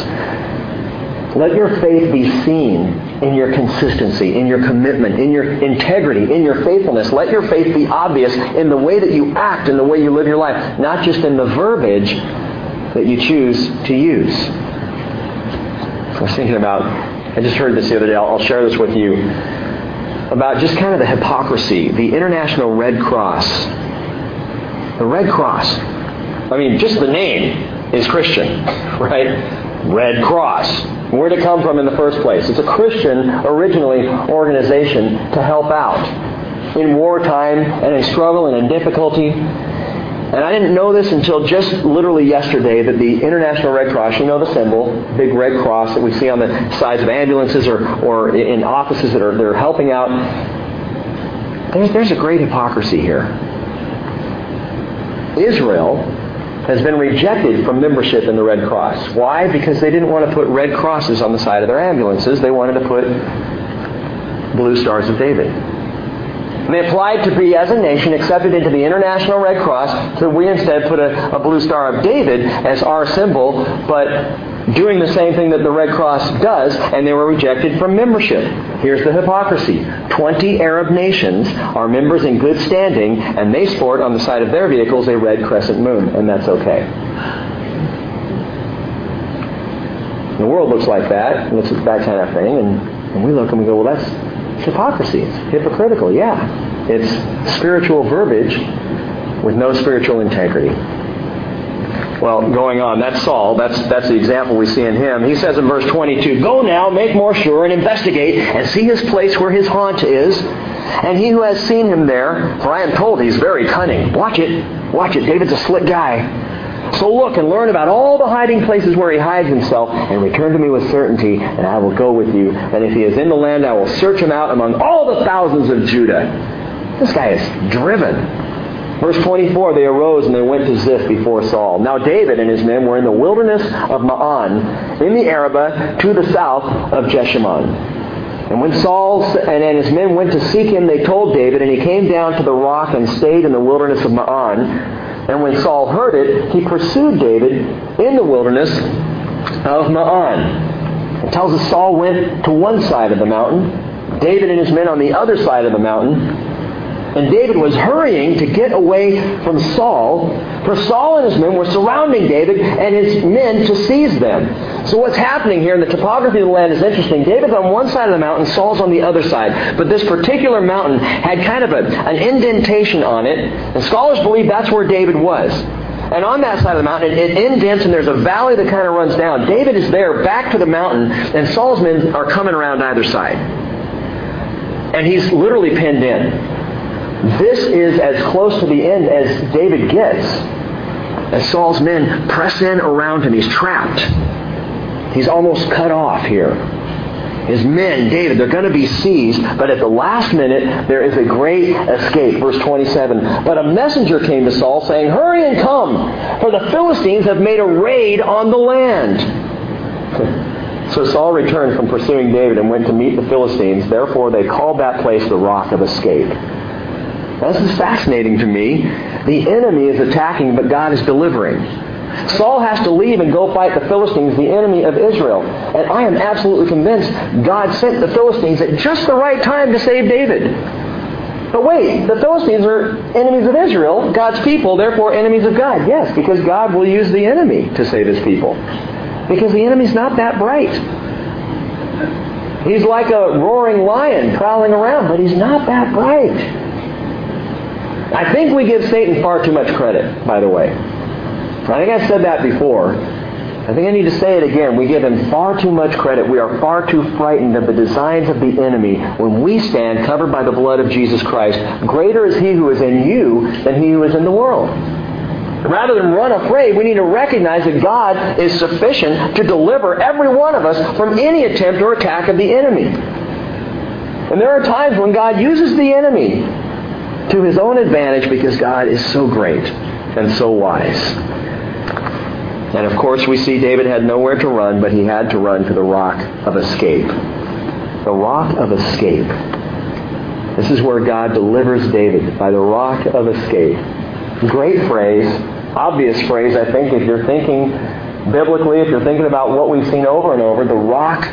Let your faith be seen in your consistency, in your commitment, in your integrity, in your faithfulness. Let your faith be obvious in the way that you act, in the way you live your life, not just in the verbiage that you choose to use. I was thinking about, I just heard this the other day, I'll, I'll share this with you, about just kind of the hypocrisy. The International Red Cross. The Red Cross. I mean, just the name is Christian, right? Red Cross. Where'd it come from in the first place? It's a Christian, originally, organization to help out in wartime and in struggle and in difficulty. And I didn't know this until just literally yesterday that the International Red Cross, you know the symbol, big red cross that we see on the sides of ambulances or, or in offices that are, that are helping out. There's, there's a great hypocrisy here. Israel has been rejected from membership in the Red Cross. Why? Because they didn't want to put red crosses on the side of their ambulances. They wanted to put blue stars of David. They applied to be, as a nation, accepted into the International Red Cross, so we instead put a, a blue Star of David as our symbol, but doing the same thing that the Red Cross does, and they were rejected from membership. Here's the hypocrisy 20 Arab nations are members in good standing, and they sport on the side of their vehicles a red crescent moon, and that's okay. The world looks like that, looks at that kind of thing, and, and we look and we go, well, that's hypocrisy. It's hypocritical, yeah. It's spiritual verbiage with no spiritual integrity. Well, going on, that's Saul. That's, that's the example we see in him. He says in verse 22, Go now, make more sure, and investigate, and see his place where his haunt is. And he who has seen him there, for I am told he's very cunning. Watch it. Watch it. David's a slick guy. So look and learn about all the hiding places where he hides himself, and return to me with certainty, and I will go with you. And if he is in the land, I will search him out among all the thousands of Judah. This guy is driven. Verse 24, they arose and they went to Ziph before Saul. Now David and his men were in the wilderness of Maon, in the Arabah, to the south of Jeshimon. And when Saul and his men went to seek him, they told David, and he came down to the rock and stayed in the wilderness of Maon. And when Saul heard it, he pursued David in the wilderness of Maon. It tells us Saul went to one side of the mountain, David and his men on the other side of the mountain, and David was hurrying to get away from Saul, for Saul and his men were surrounding David and his men to seize them. So what's happening here, and the topography of the land is interesting. David's on one side of the mountain, Saul's on the other side. But this particular mountain had kind of a, an indentation on it, and scholars believe that's where David was. And on that side of the mountain, it, it indents and there's a valley that kind of runs down. David is there, back to the mountain, and Saul's men are coming around either side. And he's literally pinned in. This is as close to the end as David gets. As Saul's men press in around him, he's trapped. He's almost cut off here. His men, David, they're going to be seized, but at the last minute, there is a great escape. Verse 27. But a messenger came to Saul saying, Hurry and come, for the Philistines have made a raid on the land. so Saul returned from pursuing David and went to meet the Philistines. Therefore, they called that place the Rock of Escape. This is fascinating to me. The enemy is attacking, but God is delivering. Saul has to leave and go fight the Philistines, the enemy of Israel. And I am absolutely convinced God sent the Philistines at just the right time to save David. But wait, the Philistines are enemies of Israel, God's people, therefore enemies of God. Yes, because God will use the enemy to save his people. Because the enemy's not that bright. He's like a roaring lion prowling around, but he's not that bright. I think we give Satan far too much credit, by the way. I think I said that before. I think I need to say it again. We give him far too much credit. We are far too frightened of the designs of the enemy when we stand covered by the blood of Jesus Christ. Greater is he who is in you than he who is in the world. Rather than run afraid, we need to recognize that God is sufficient to deliver every one of us from any attempt or attack of the enemy. And there are times when God uses the enemy to his own advantage because God is so great and so wise. And of course, we see David had nowhere to run, but he had to run to the rock of escape. The rock of escape. This is where God delivers David, by the rock of escape. Great phrase, obvious phrase, I think, if you're thinking biblically, if you're thinking about what we've seen over and over, the rock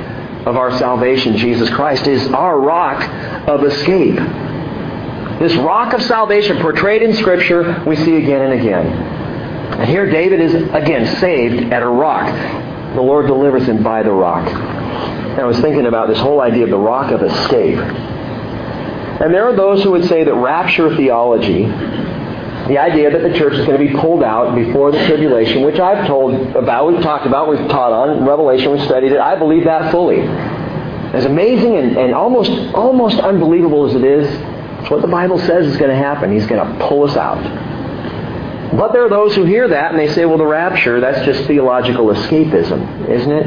of our salvation, Jesus Christ, is our rock of escape. This rock of salvation portrayed in Scripture, we see again and again. And here David is again saved at a rock. The Lord delivers him by the rock. And I was thinking about this whole idea of the rock of escape. And there are those who would say that rapture theology, the idea that the church is going to be pulled out before the tribulation, which I've told about, we've talked about, we've taught on, Revelation, we've studied it, I believe that fully. As amazing and, and almost almost unbelievable as it is, it's what the Bible says is going to happen. He's going to pull us out. But there are those who hear that and they say, well, the rapture, that's just theological escapism, isn't it?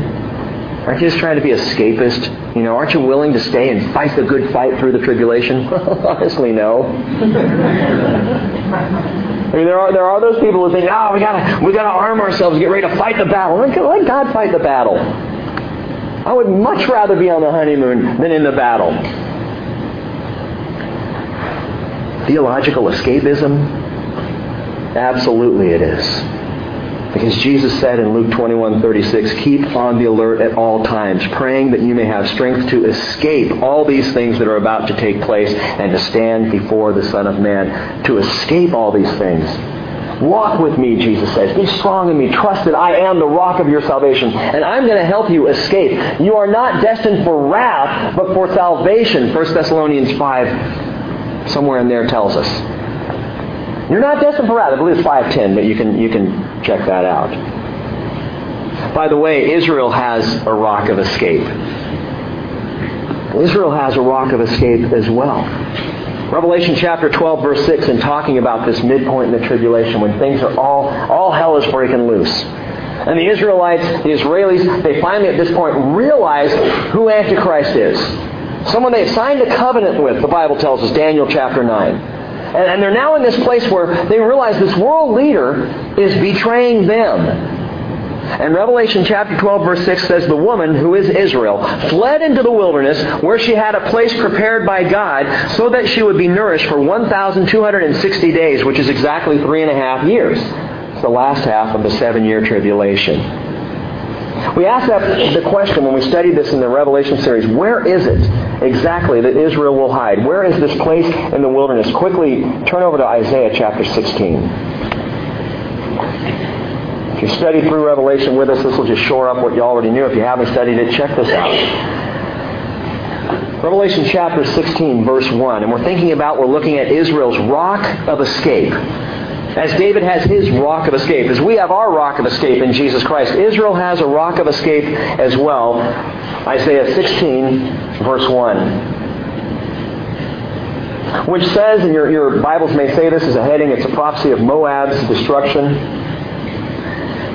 Aren't you just trying to be escapist? You know, aren't you willing to stay and fight the good fight through the tribulation? Honestly, no. I mean, there are there are those people who think, oh, we gotta we gotta arm ourselves, get ready to fight the battle. Let God fight the battle. I would much rather be on the honeymoon than in the battle. Theological escapism? Absolutely it is. Because Jesus said in Luke 21:36, "Keep on the alert at all times, praying that you may have strength to escape all these things that are about to take place and to stand before the Son of Man, to escape all these things." Walk with me, Jesus says. Be strong in me. Trust that I am the rock of your salvation, and I'm going to help you escape. You are not destined for wrath, but for salvation. 1 Thessalonians 5 somewhere in there tells us. You're not destined for wrath. I believe it's 510, but you can, you can check that out. By the way, Israel has a rock of escape. Israel has a rock of escape as well. Revelation chapter 12, verse 6, in talking about this midpoint in the tribulation, when things are all, all hell is breaking loose. And the Israelites, the Israelis, they finally at this point realize who Antichrist is. Someone they've signed a covenant with, the Bible tells us, Daniel chapter 9. And, they're now in this place where they realize this world leader is betraying them. And Revelation chapter 12 verse 6 says the woman, who is Israel, fled into the wilderness where she had a place prepared by God so that she would be nourished for 1,260 days, which is exactly three and a half years. It's the last half of the seven-year tribulation. We asked that the question when we studied this in the Revelation series, where is it exactly that Israel will hide? Where is this place in the wilderness? Quickly turn over to Isaiah chapter 16. If you studied through Revelation with us, this will just shore up what you already knew. If you haven't studied it, check this out. Revelation chapter 16, verse 1. And we're thinking about, we're looking at Israel's rock of escape. As David has his rock of escape, as we have our rock of escape in Jesus Christ, Israel has a rock of escape as well. Isaiah 16, verse 1. Which says, and your, your Bibles may say this as a heading, it's a prophecy of Moab's destruction.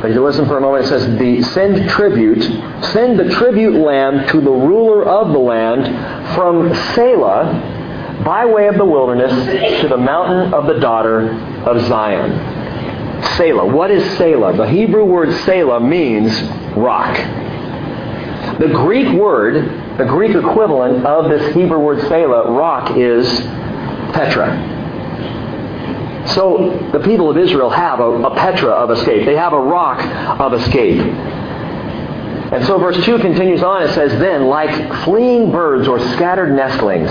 But if you listen for a moment, it says, the, send tribute, send the tribute lamb to the ruler of the land from Selah by way of the wilderness to the mountain of the daughter of Zion. Selah. What is Selah? The Hebrew word Selah means rock. The Greek word, the Greek equivalent of this Hebrew word Selah, rock, is Petra. So the people of Israel have a, a, Petra of escape. They have a rock of escape. And so verse 2 continues on. It says, Then, like fleeing birds or scattered nestlings,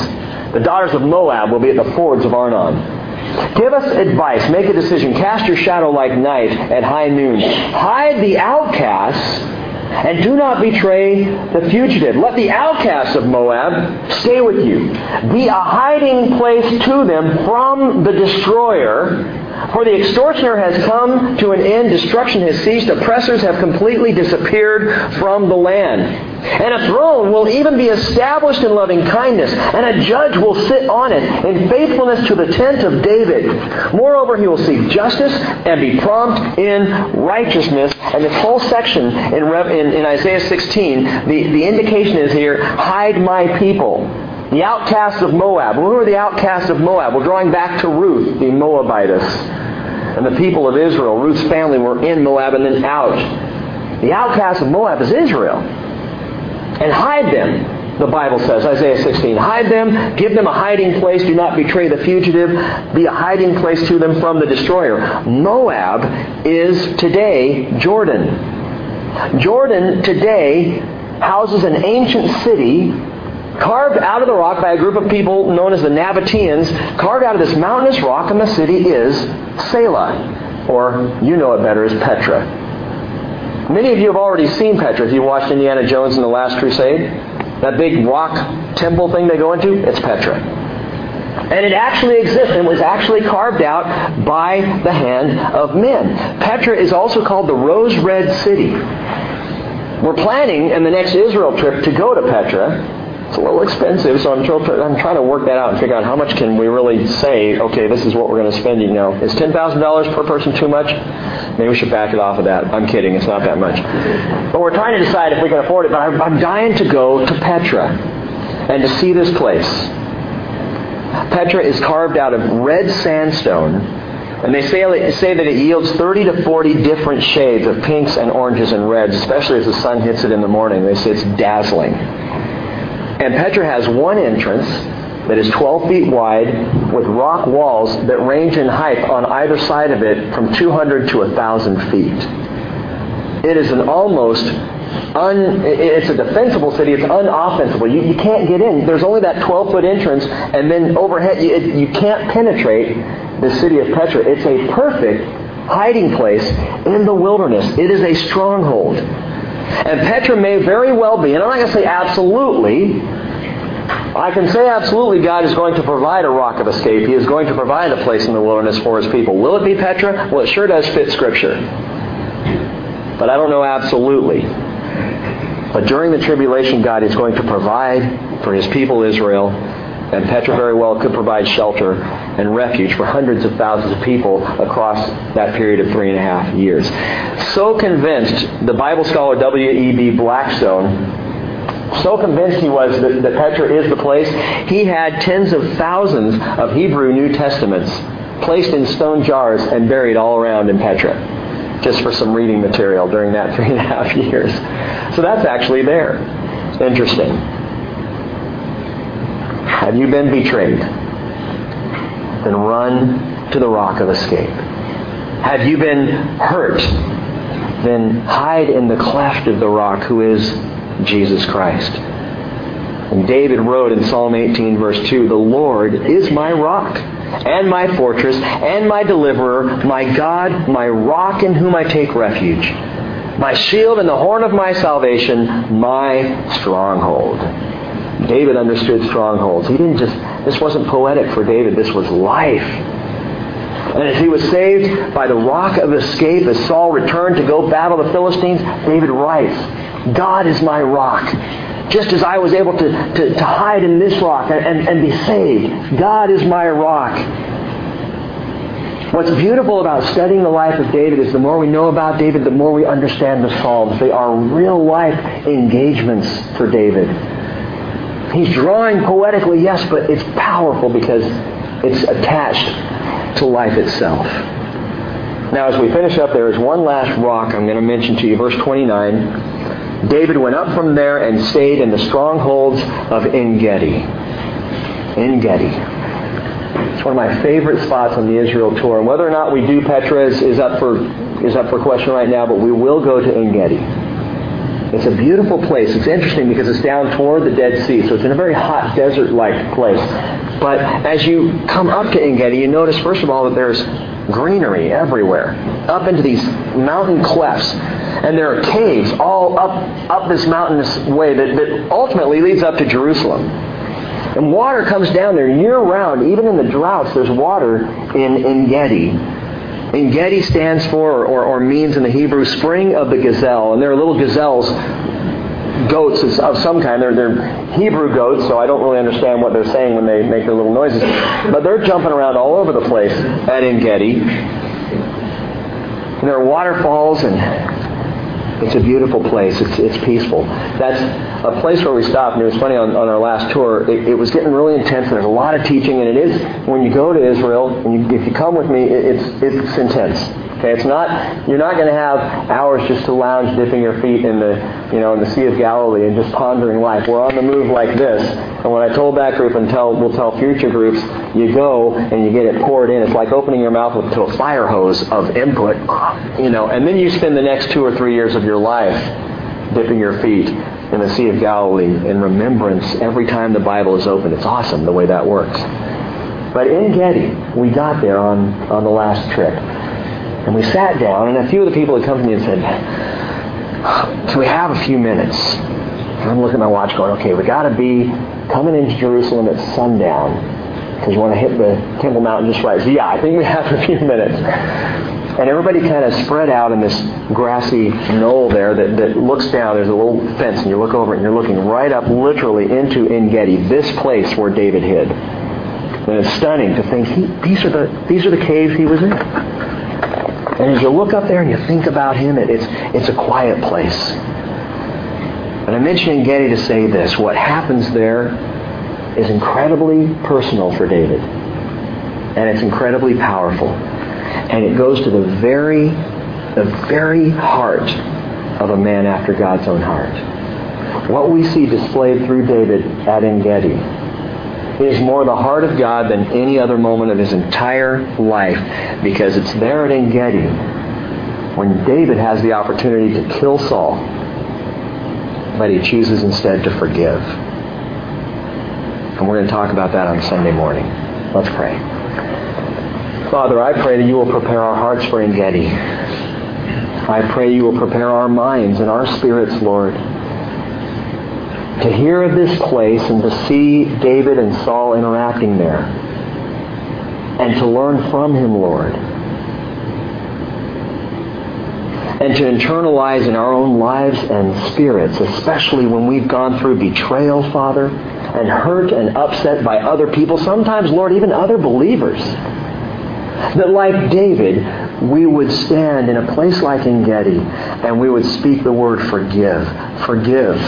the daughters of Moab will be at the fords of Arnon. Give us advice. Make a decision. Cast your shadow like night at high noon. Hide the outcasts and do not betray the fugitive. Let the outcasts of Moab stay with you. Be a hiding place to them from the destroyer. For the extortioner has come to an end, destruction has ceased, oppressors have completely disappeared from the land. And a throne will even be established in loving kindness, and a judge will sit on it in faithfulness to the tent of David. Moreover, he will seek justice and be prompt in righteousness. And this whole section in, in, in Isaiah 16, the, the indication is here, hide my people. The outcasts of Moab. Who are the outcasts of Moab? We're drawing back to Ruth, the Moabitess. And the people of Israel, Ruth's family were in Moab and then out. The outcast of Moab is Israel and hide them, the Bible says, Isaiah 16. Hide them, give them a hiding place, do not betray the fugitive, be a hiding place to them from the destroyer. Moab is today Jordan. Jordan today houses an ancient city carved out of the rock by a group of people known as the Nabateans, carved out of this mountainous rock, and the city is Selah, or you know it better as Petra. Many of you have already seen Petra if you watched Indiana Jones in The Last Crusade. That big rock temple thing they go into, it's Petra. And it actually exists and was actually carved out by the hand of men. Petra is also called the Rose Red City. We're planning in the next Israel trip to go to Petra it's a little expensive, so I'm, I'm trying to work that out and figure out how much can we really say, okay, this is what we're going to spend. You know, is $10,000 per person too much? Maybe we should back it off of that. I'm kidding. It's not that much. But we're trying to decide if we can afford it. But I'm, I'm dying to go to Petra and to see this place. Petra is carved out of red sandstone and they say, say that it yields 30 to 40 different shades of pinks and oranges and reds, especially as the sun hits it in the morning. They say it's dazzling. And Petra has one entrance that is 12 feet wide with rock walls that range in height on either side of it from 200 to 1,000 feet. It is an almost un, it's a defensible city. It's unoffensible. You, you can't get in. There's only that 12 foot entrance, and then overhead, you, it, you can't penetrate the city of Petra. It's a perfect hiding place in the wilderness. It is a stronghold. And Petra may very well be, and I'm not going to say absolutely, I can say absolutely God is going to provide a rock of escape. He is going to provide a place in the wilderness for his people. Will it be Petra? Well, it sure does fit Scripture. But I don't know absolutely. But during the tribulation, God is going to provide for his people Israel and Petra very well could provide shelter and refuge for hundreds of thousands of people across that period of three and a half years. So convinced, the Bible scholar W.E.B. Blackstone, so convinced he was that, that Petra is the place, he had tens of thousands of Hebrew New Testaments placed in stone jars and buried all around in Petra. just for some reading material during that three and a half years. So that's actually there. Interesting. Have you been betrayed? Then run to the rock of escape. Have you been hurt? Then hide in the cleft of the rock who is Jesus Christ. And David wrote in Psalm 18, verse 2, The Lord is my rock and my fortress and my deliverer, my God, my rock in whom I take refuge, my shield and the horn of my salvation, my stronghold. David understood strongholds. He didn't just, this wasn't poetic for David, this was life. And as he was saved by the rock of escape, as Saul returned to go battle the Philistines, David writes, God is my rock just as I was able to, to, to hide in this rock and, and, and be saved. God is my rock. What's beautiful about studying the life of David is the more we know about David, the more we understand the Psalms. They are real life engagements for David. He's drawing poetically, yes, but it's powerful because it's attached to life itself. Now, as we finish up, there is one last rock I'm going to mention to you. Verse 29. David went up from there and stayed in the strongholds of En-gedi. En-gedi. It's one of my favorite spots on the Israel tour. And whether or not we do Petra is, is, up for is up for question right now, but we will go to En-gedi. It's a beautiful place. It's interesting because it's down toward the Dead Sea, so it's in a very hot desert-like place. But as you come up to En-gedi, you notice first of all that there's greenery everywhere, up into these mountain clefts. And there are caves all up, up this mountainous way that, that ultimately leads up to Jerusalem. And water comes down there year round. Even in the droughts, there's water in En-gedi. En-gedi stands for, or, or means in the Hebrew, spring of the gazelle. And there are little gazelles goats of some kind. They're, they're Hebrew goats, so I don't really understand what they're saying when they make their little noises. But they're jumping around all over the place at En-gedi. And there are waterfalls, and it's a beautiful place. It's, it's peaceful. That's a place where we stopped, and it was funny on, on our last tour. It, it was getting really intense. There's a lot of teaching, and it is when you go to Israel, and you, if you come with me, it, it's it's intense. Okay, it's not you're not going to have hours just to lounge, dipping your feet in the you know in the Sea of Galilee and just pondering life. We're on the move like this. And when I told that group and tell we'll tell future groups, you go and you get it poured in. It's like opening your mouth to a fire hose of input, you know, and then you spend the next two or three years of your life dipping your feet in the Sea of Galilee in remembrance every time the Bible is open. It's awesome the way that works. But En-gedi, we got there on, on the last trip. And we sat down, and a few of the people had come to me and said, Can we have a few minutes? And I'm looking at my watch going, okay, we got to be coming into Jerusalem at sundown because we want to hit the Temple Mountain just right. So yeah, I think we have a few minutes. And everybody kind of spread out in this grassy knoll there that, that looks down. There's a little fence, and you look over it, and you're looking right up literally into En-gedi, this place where David hid. And it's stunning to think he, these are the these are the caves he was in. And as you look up there and you think about him, it, it's, it's a quiet place. And I mention En-gedi to say this. What happens there is incredibly personal for David. And it's incredibly powerful. And it goes to the very, the very heart of a man after God's own heart. What we see displayed through David at En-gedi is more the heart of God than any other moment of his entire life because it's there at En-gedi when David has the opportunity to kill Saul, but he chooses instead to forgive. And we're going to talk about that on Sunday morning. Let's pray. Father, I pray that you will prepare our hearts for En-gedi. I pray you will prepare our minds and our spirits, Lord, to hear of this place and to see David and Saul interacting there and to learn from him, Lord. And to internalize in our own lives and spirits, especially when we've gone through betrayal, Father, and hurt and upset by other people, sometimes, Lord, even other believers. That like David, we would stand in a place like En-gedi and we would speak the word forgive. Forgive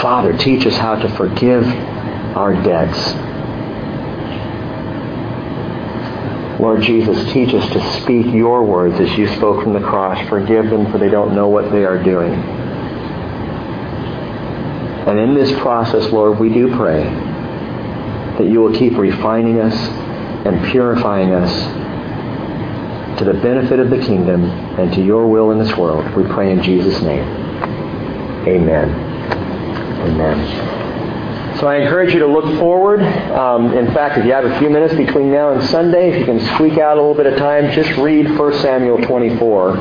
Father, teach us how to forgive our debts. Lord Jesus, teach us to speak your words as you spoke from the cross. Forgive them for they don't know what they are doing. And in this process, Lord, we do pray that you will keep refining us and purifying us to the benefit of the kingdom and to your will in this world. We pray in Jesus' name. Amen. Amen. So I encourage you to look forward. Um, in fact, if you have a few minutes between now and Sunday, if you can squeak out a little bit of time, just read 1 Samuel 24.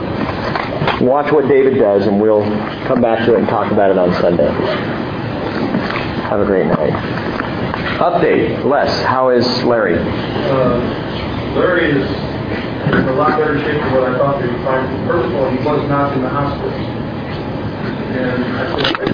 Watch what David does, and we'll come back to it and talk about it on Sunday. Have a great night. Update. Les, how is Larry? Uh, Larry is in a lot better shape than what I thought they would find. First of all, he was not in the hospital. And I said,